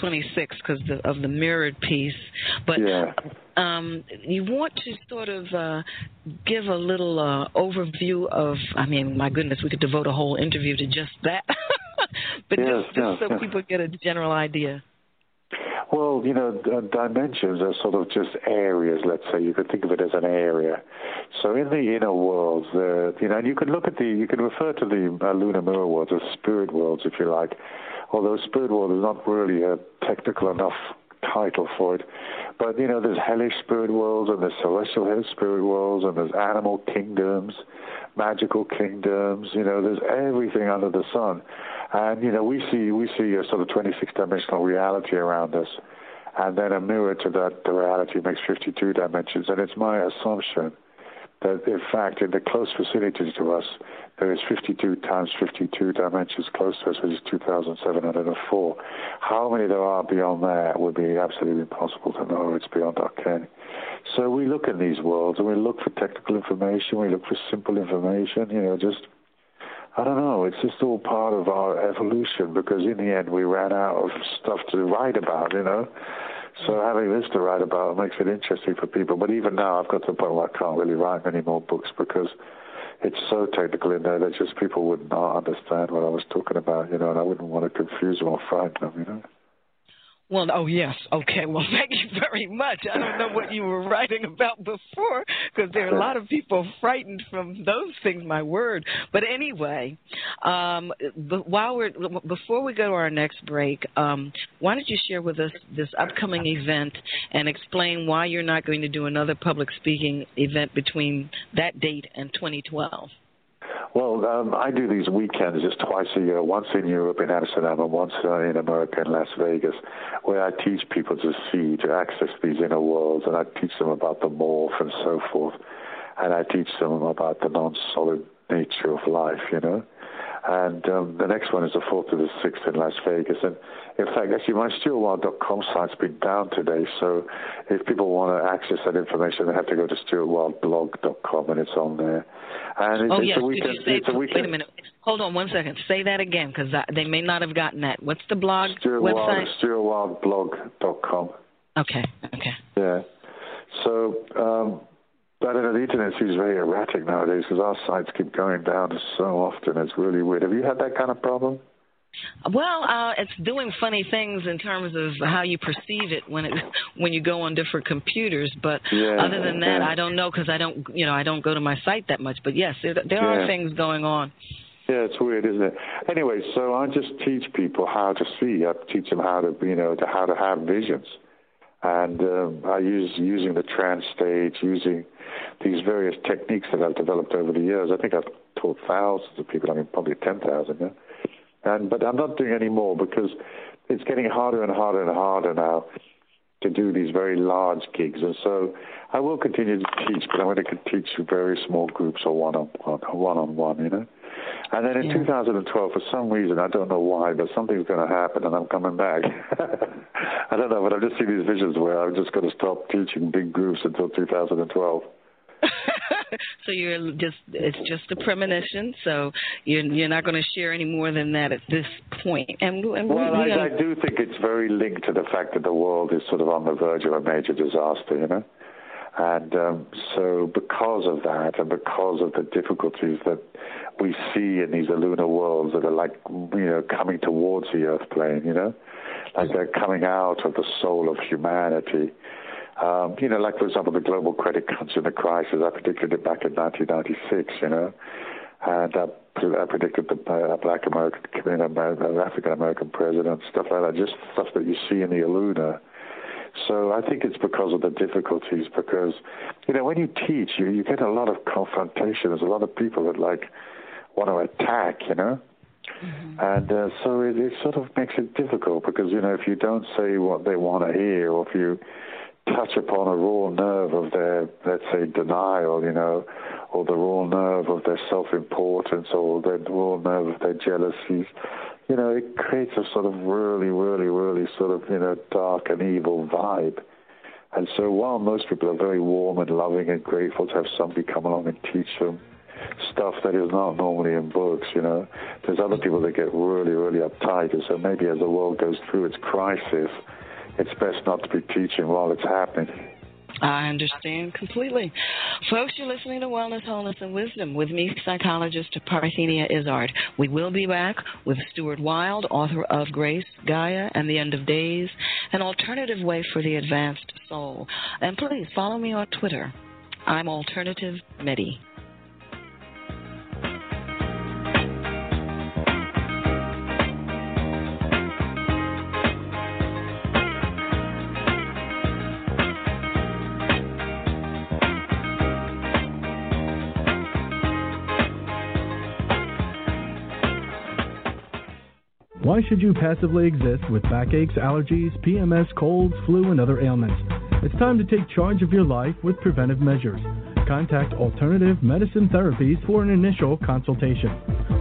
26 because of the mirrored piece. But Yeah. um, you want to sort of uh, give a little uh, overview of. I mean, my goodness, we could devote a whole interview to just that. (laughs) but Yes, just, just yes, so yes. people get a general idea. Well, you know, d- dimensions are sort of just areas. Let's say you could think of it as an area. So in the inner worlds, uh, you know, and you can look at the, you can refer to the uh, Aluna mirror worlds as spirit worlds, if you like. Although spirit world is not really a technical enough title for it. But you know, there's hellish spirit worlds and there's celestial spirit worlds and there's animal kingdoms, magical kingdoms. You know, there's everything under the sun. And you know, we see we see a sort of 26 dimensional reality around us, and then a mirror to that the reality makes 52 dimensions. And it's my assumption that in fact in the close vicinity to us there is 52 times 52 dimensions close to us, which is 2,704. How many there are beyond that would be absolutely impossible to know. It's beyond our ken. So we look in these worlds and we look for technical information. We look for simple information. You know, just I don't know. It's just all part of our evolution because in the end we ran out of stuff to write about. You know. So mm. having this to write about makes it interesting for people. But even now, I've got to the point where I can't really write many more books because it's so technical in there that just people would not understand what I was talking about, you know, and I wouldn't want to confuse them or frighten them, you know. Well, oh yes, okay. Well, (laughs) thank you very much. I don't know what you were writing about before because there are a lot of people frightened from those things. My word. But anyway, um, while we're before we go to our next break, um, why don't you share with us this upcoming event and explain why you're not going to do another public speaking event between that date and 2012? Well, um, I do these weekends just twice a year, once in Europe in Amsterdam and once uh, in America in Las Vegas, where I teach people to see, to access these inner worlds, and I teach them about the morph and so forth, and I teach them about the non-solid nature of life, you know. And um, the next one is the 4th to the 6th in Las Vegas. And in fact, actually, my StuartWilde.com site's been down today. So if people want to access that information, they have to go to StuartWildeBlog.com and it's on there. And it's, oh, it's yes. a weekend. Say, it's a weekend. Wait a minute. Hold on one second. Say that again because they may not have gotten that. What's the blog Stuart website? Wilde, StuartWildeBlog.com. Okay. Okay. Yeah. So, um, but you know, the internet seems very erratic nowadays because our sites keep going down so often. It's really weird. Have you had that kind of problem? Well, uh, it's doing funny things in terms of how you perceive it when it (laughs) when you go on different computers. But yeah, other than that, yeah. I don't know because I don't you know I don't go to my site that much. But yes, there, there Yeah. are things going on. Yeah, it's weird, isn't it? Anyway, so I just teach people how to see. I teach them how to, you know, to how to have visions, and um, I use using the trance stage, using these various techniques that I've developed over the years. I think I've taught thousands of people. I mean, probably ten thousand now. And but I'm not doing any more because it's getting harder and harder and harder now to do these very large gigs. And so I will continue to teach, but I'm going to teach very small groups or one on one, one on one, you know. And then in Yeah. 2012, for some reason, I don't know why, but something's going to happen and I'm coming back. (laughs) I don't know, but I've just seen these visions where I'm just going to stop teaching big groups until 2012. (laughs) so you're just it's just a premonition. So you're you're not going to share any more than that at this point. And, and Well, we I, I do think it's very linked to the fact that the world is sort of on the verge of a major disaster, you know? And um, so, because of that, and because of the difficulties that we see in these Aluna worlds that are like, you know, coming towards the Earth plane, you know, like they're coming out of the soul of humanity. Um, you know, like for example, the global credit consumer crisis. I predicted it back in 1996. You know, and I, I predicted the uh, Black American, African American president, stuff like that. Just stuff that you see in the Aluna. So I think it's because of the difficulties. Because you know, when you teach, you you get a lot of confrontation. There's a lot of people that like want to attack. You know. And uh, so it, it sort of makes it difficult because you know if you don't say what they want to hear, or if you touch upon a raw nerve of their, let's say, denial, you know, or the raw nerve of their self-importance, or the raw nerve of their jealousies, you know, it creates a sort of really, really, really sort of, you know, dark and evil vibe. And so while most people are very warm and loving and grateful to have somebody come along and teach them stuff that is not normally in books, you know, there's other people that get really, really uptight. And so maybe as the world goes through its crisis, it's best not to be teaching while it's happening. I understand completely. Folks, you're listening to Wellness, Wholeness, and Wisdom with me, psychologist Parthenia Izzard. We will be back with Stuart Wilde, author of Grace, Gaia, and the End of Days, an alternative way for the advanced soul. And please follow me on Twitter. I'm Alternative Medi. Why should you passively exist with backaches, allergies, PMS, colds, flu, and other ailments? It's time to take charge of your life with preventive measures. Contact Alternative Medicine Therapies for an initial consultation.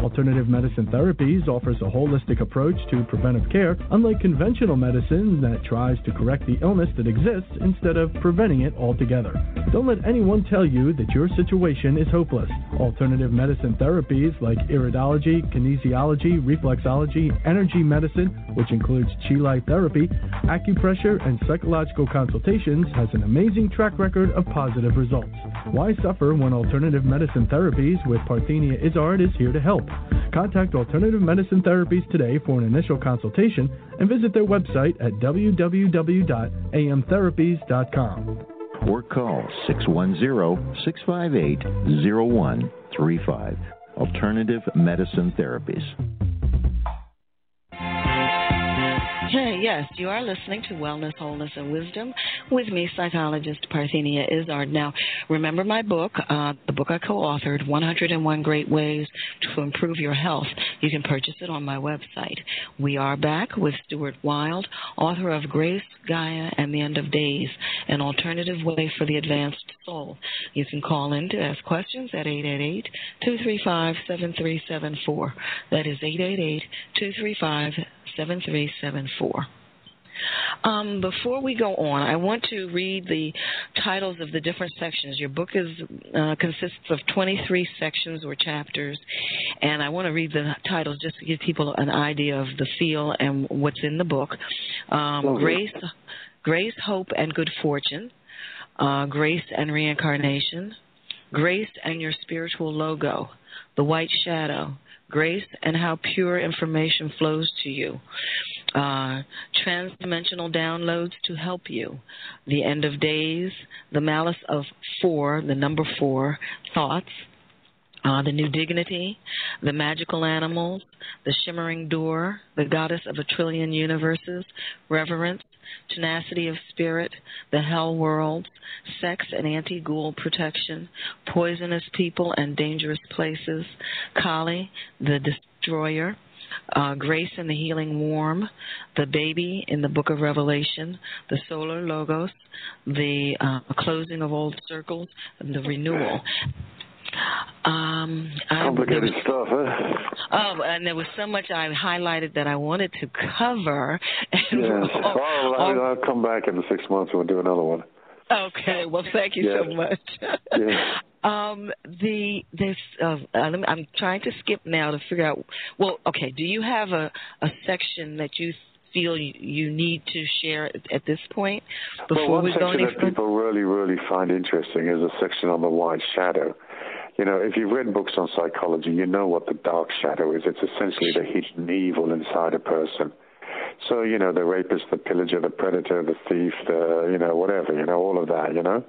Alternative Medicine Therapies offers a holistic approach to preventive care, unlike conventional medicine that tries to correct the illness that exists instead of preventing it altogether. Don't let anyone tell you that your situation is hopeless. Alternative medicine therapies like iridology, kinesiology, reflexology, energy medicine, which includes chi light therapy, acupressure, and psychological consultations, has an amazing track record of positive results. Why suffer when alternative medicine therapies with Parthenia Izzard is here to help? Contact Alternative Medicine Therapies today for an initial consultation and visit their website at www.amtherapies.com or call 610-658-0135. Alternative Medicine Therapies. Yes, you are listening to Wellness, Wholeness, and Wisdom with me, psychologist Parthenia Izzard. Now, remember my book, uh, the book I co-authored, 101 Great Ways to Improve Your Health. You can purchase it on my website. We are back with Stuart Wilde, author of Grace, Gaia, and the End of Days, an alternative way for the advanced soul. You can call in to ask questions at 888-235-7374. That is 888-235 7374. Um, before we go on, I want to read the titles of the different sections. Your book is uh, consists of 23 sections or chapters, and I want to read the titles just to give people an idea of the feel and what's in the book. Um, Grace, Grace, Hope, and Good Fortune. Uh, Grace and Reincarnation. Grace and Your Spiritual Logo. The White Shadow grace and how pure information flows to you. Uh, transdimensional downloads to help you. The end of days, the malice of four, the number four, thoughts, uh, the new dignity, the magical animals, the shimmering door, the goddess of a trillion universes, reverence, tenacity of spirit, the hell worlds, sex and anti ghoul protection, poisonous people and dangerous places, Kali, the destroyer, uh, Grace and the Healing Warm, The Baby in the Book of Revelation, The Solar Logos, The uh, Closing of Old Circles, and The Renewal. Um, Complicated was, stuff, huh? Oh, and there was so much I highlighted that I wanted to cover. (laughs) yes. (laughs) I'll, I'll come back in six months and we'll do another one. Okay. Well, thank you yes. so much. yes. (laughs) Um, the this uh, I'm trying to skip now to figure out. Well, okay. Do you have a a section that you feel you, you need to share at this point before well, one we go any further? that people really really find interesting is a section on the white shadow. You know, if you've read books on psychology, you know what the dark shadow is. It's essentially the hidden evil inside a person. So, you know, the rapist, the pillager, the predator, the thief, the, you know, whatever, you know, all of that, you know,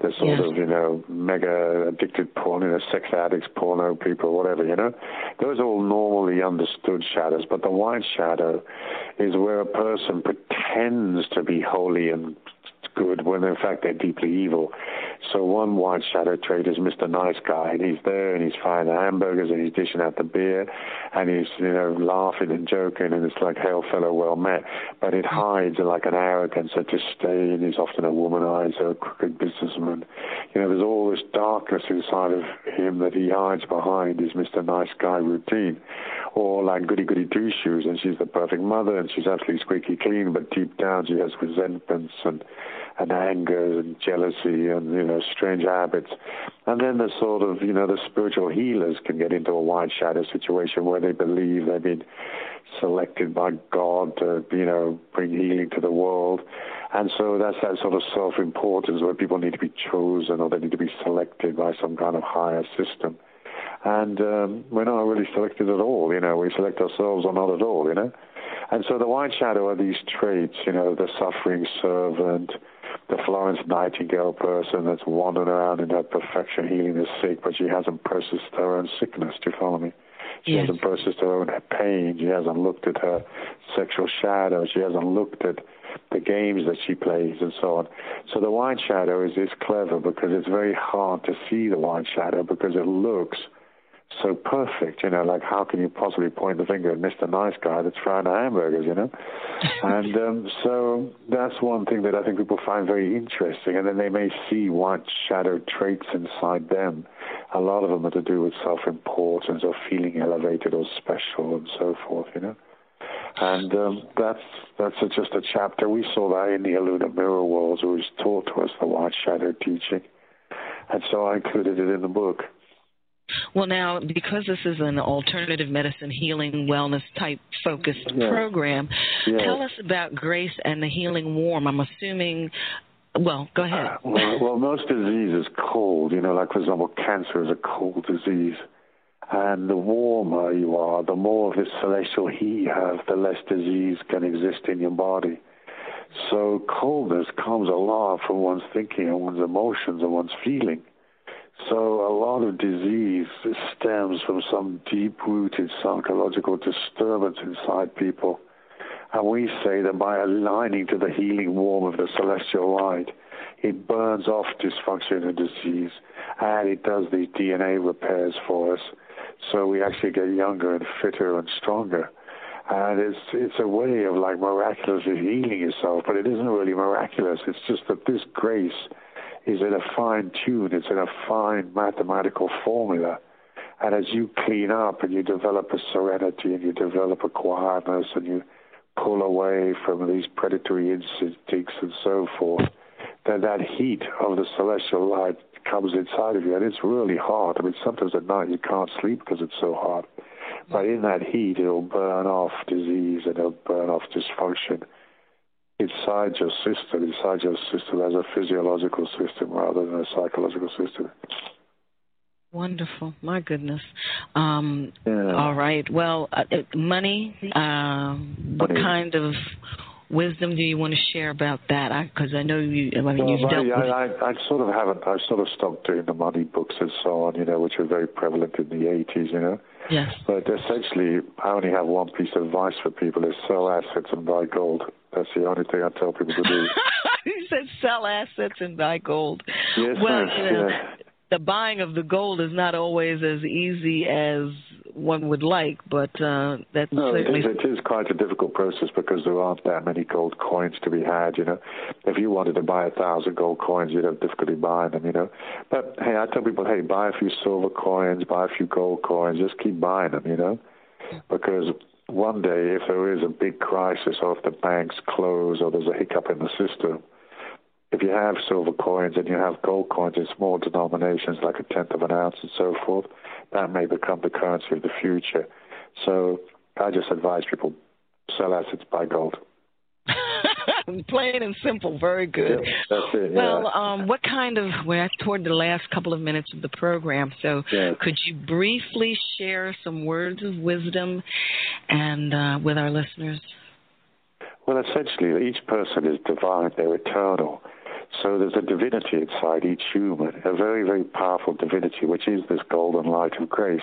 the sort of, you know, mega addicted porn, you know, sex addicts, porno people, whatever, you know. Those are all normally understood shadows, but the white shadow is where a person pretends to be holy and good when in fact they're deeply evil. So one white shadow trader is Mr. Nice Guy, and he's there and he's frying the hamburgers and he's dishing out the beer and he's you know laughing and joking and it's like hail fellow well met, but it hides like an arrogance, a disdain. He's often a womanizer, a crooked businessman. You know, there's all this darkness inside of him that he hides behind his Mr. Nice Guy routine, or like Goody Goody Two Shoes, and she's the perfect mother and she's absolutely squeaky clean, but deep down she has resentments and and anger and jealousy and you know strange habits. And then the sort of you know the spiritual healers can get into a white shadow situation where they believe they've been selected by God to you know bring healing to the world. And so that's that sort of self-importance where people need to be chosen or they need to be selected by some kind of higher system. And um, we're not really selected at all you know. We select ourselves or not at all you know. And so the white shadow are these traits, you know, the suffering servant, the Florence Nightingale person that's wandering around in her perfection, healing the sick, but she hasn't processed her own sickness. Do you follow me? She yes. hasn't processed her own pain. She hasn't looked at her sexual shadow. She hasn't looked at the games that she plays and so on. So the white shadow is, is clever because it's very hard to see the white shadow because it looks – so perfect, you know, like how can you possibly point the finger at Mr. Nice Guy that's frying hamburgers, you know? (laughs) and um, so that's one thing that I think people find very interesting. And then they may see white shadow traits inside them. A lot of them are to do with self-importance or feeling elevated or special and so forth, you know? And um, that's that's a, just a chapter. We saw that in the Illuminate Mirror Worlds, was taught to us the white shadow teaching. And so I included it in the book. Well, now, because this is an alternative medicine, healing, wellness type focused Yes. program, Yes. tell us about Grace and the Healing Warm. I'm assuming, well, go ahead. Uh, well, well, most disease is cold. You know, like for example, cancer is a cold disease. And the warmer you are, the more of this celestial heat you have, the less disease can exist in your body. So coldness comes a lot from one's thinking and one's emotions and one's feeling. So a lot of disease stems from some deep-rooted psychological disturbance inside people. And we say that by aligning to the healing warmth of the celestial light, it burns off dysfunction and disease, and it does these DNA repairs for us. So we actually get younger and fitter and stronger. And it's it's a way of like miraculously healing yourself, but it isn't really miraculous. It's just that this grace is in a fine tune. It's in a fine mathematical formula. And as you clean up and you develop a serenity and you develop a quietness and you pull away from these predatory instincts and so forth, then that heat of the celestial light comes inside of you. And it's really hot. I mean, sometimes at night you can't sleep because it's so hot. But in that heat, it'll burn off disease and it'll burn off dysfunction inside your system, inside your system as a physiological system rather than a psychological system. Wonderful. My goodness. Um, Yeah. All right. Well, uh, uh, money, uh, what Money. kind of wisdom do you want to share about that? Because I, know you, I mean, Well, you've dealt with. I, I, I sort of haven't. I sort of stopped doing the money books and so on, you know, which were very prevalent in the 80s, you know. yes. But essentially, I only have one piece of advice for people: is sell assets and buy gold. That's the only thing I tell people to do. (laughs) he said sell assets and buy gold. Yes, well, you know, Yeah. the buying of the gold is not always as easy as one would like, but uh, that's No, certainly. is, it is quite a difficult process because there aren't that many gold coins to be had. You know, if you wanted to buy a thousand gold coins, you'd have difficulty buying them. You know, but hey, I tell people, hey, buy a few silver coins, buy a few gold coins, just keep buying them. You know, because one day if there is a big crisis or if the banks close or there's a hiccup in the system, if you have silver coins and you have gold coins in small denominations like a tenth of an ounce and so forth, that may become the currency of the future. So I just advise people sell assets, buy gold. (laughs) Plain and simple, very good. Yeah, that's it. Well, yeah. um, what kind of, we're toward the last couple of minutes of the program, so Yeah. could you briefly share some words of wisdom and uh, with our listeners? Well, essentially, each person is divine, they're eternal. So there's a divinity inside each human, a very, very powerful divinity, which is this golden light of grace.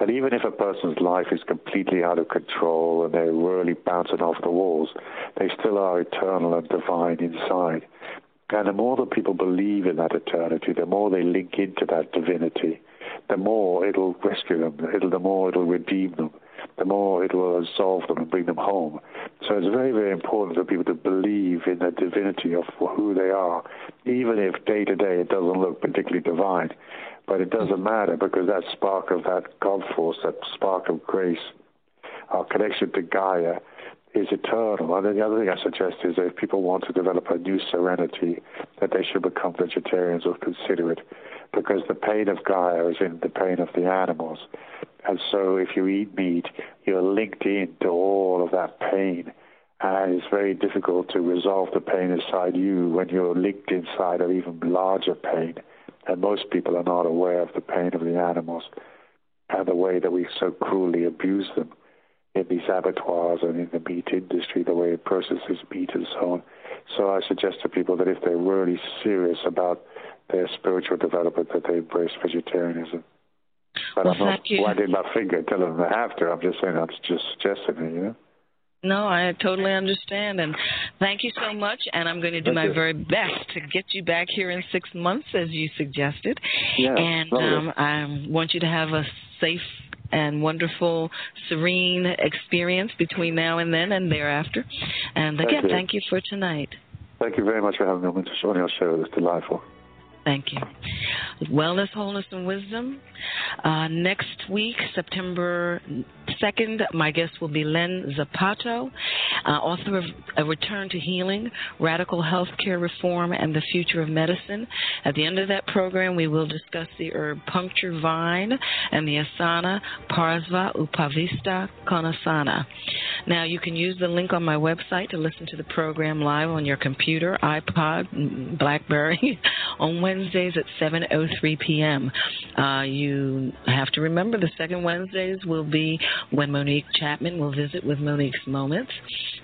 And even if a person's life is completely out of control and they're really bouncing off the walls, they still are eternal and divine inside. And the more that people believe in that eternity, the more they link into that divinity, the more it'll rescue them, it'll, the more it'll redeem them, the more it will absolve them and bring them home. So it's very, very important for people to believe in the divinity of who they are, even if day to day it doesn't look particularly divine. But it doesn't matter because that spark of that God force, that spark of grace, our connection to Gaia is eternal. And then the other thing I suggest is that if people want to develop a new serenity, that they should become vegetarians or consider it, because the pain of Gaia is in the pain of the animals. And so if you eat meat, you're linked into all of that pain. And it's very difficult to resolve the pain inside you when you're linked inside of even larger pain. And most people are not aware of the pain of the animals and the way that we so cruelly abuse them in these abattoirs and in the meat industry, the way it processes meat and so on. So I suggest to people that if they're really serious about their spiritual development, that they embrace vegetarianism. But Well, I'm not you. wagging my finger telling them they have to. I'm just saying I'm just suggesting it, you know. No, I totally understand, and thank you so much. And I'm going to do Thank my you. very best to get you back here in six months, as you suggested. Yeah, and um, I want you to have a safe and wonderful, serene experience between now and then and thereafter. And Thank again, you. thank you for tonight. Thank you very much for having me on your show. It's delightful. Thank you. Wellness, Wholeness, and Wisdom. Uh, next week, September 2nd, my guest will be Len Saputo, uh, author of A Return to Healing, Radical Healthcare Reform, and the Future of Medicine. At the end of that program, we will discuss the herb puncture vine and the asana Parsva Upavista Konasana. Now, you can use the link on my website to listen to the program live on your computer, iPod, Blackberry (laughs) on Wednesdays at 7:03 p.m. Uh, you have to remember the second Wednesdays will be when Monique Chapman will visit with Monique's Moments.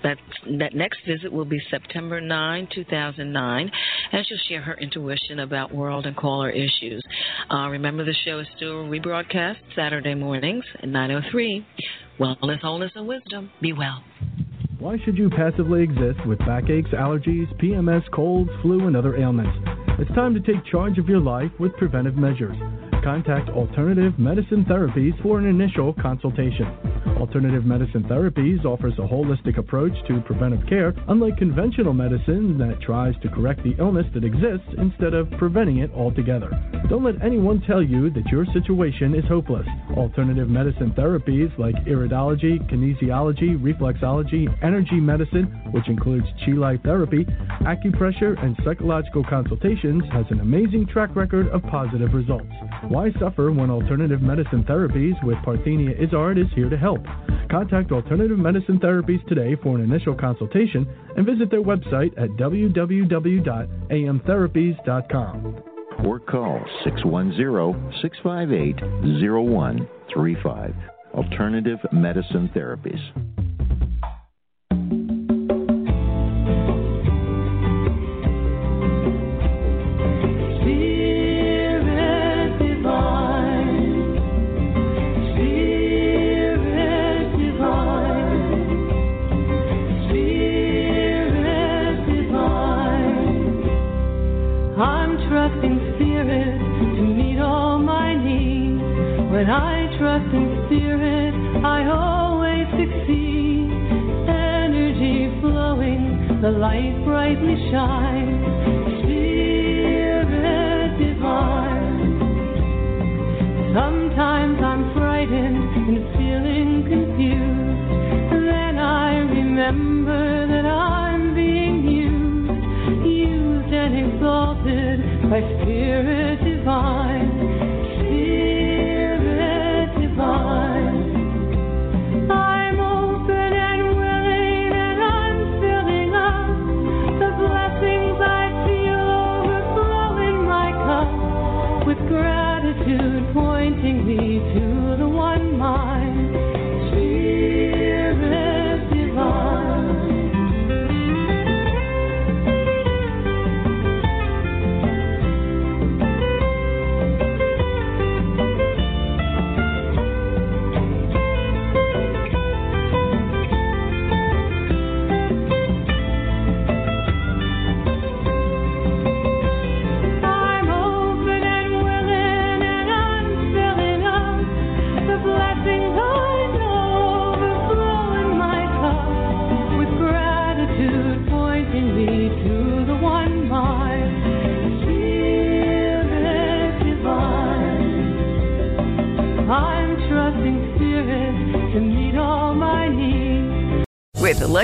That that next visit will be September 9, 2009, and she'll share her intuition about world and caller issues. Uh, remember, the show is still rebroadcast Saturday mornings at 9:03. Wellness, wholeness, and wisdom. Be well. Why should you passively exist with backaches, allergies, PMS, colds, flu, and other ailments? It's time to take charge of your life with preventive measures. Contact Alternative Medicine Therapies for an initial consultation. Alternative Medicine Therapies offers a holistic approach to preventive care, unlike conventional medicine that tries to correct the illness that exists instead of preventing it altogether. Don't let anyone tell you that your situation is hopeless. Alternative medicine therapies like iridology, kinesiology, reflexology, energy medicine, which includes chi life therapy, acupressure, and psychological consultations, has an amazing track record of positive results. Why suffer when alternative medicine therapies with Parthenia Izzard is here to help? Contact Alternative Medicine Therapies today for an initial consultation and visit their website at www.amtherapies.com. Or call 610 658 0135. Alternative Medicine Therapies. When I trust in Spirit, I always succeed. Energy flowing, the light brightly shines. Spirit divine. Sometimes I'm frightened and feeling confused. Then I remember that I'm being used, used and exalted by Spirit divine.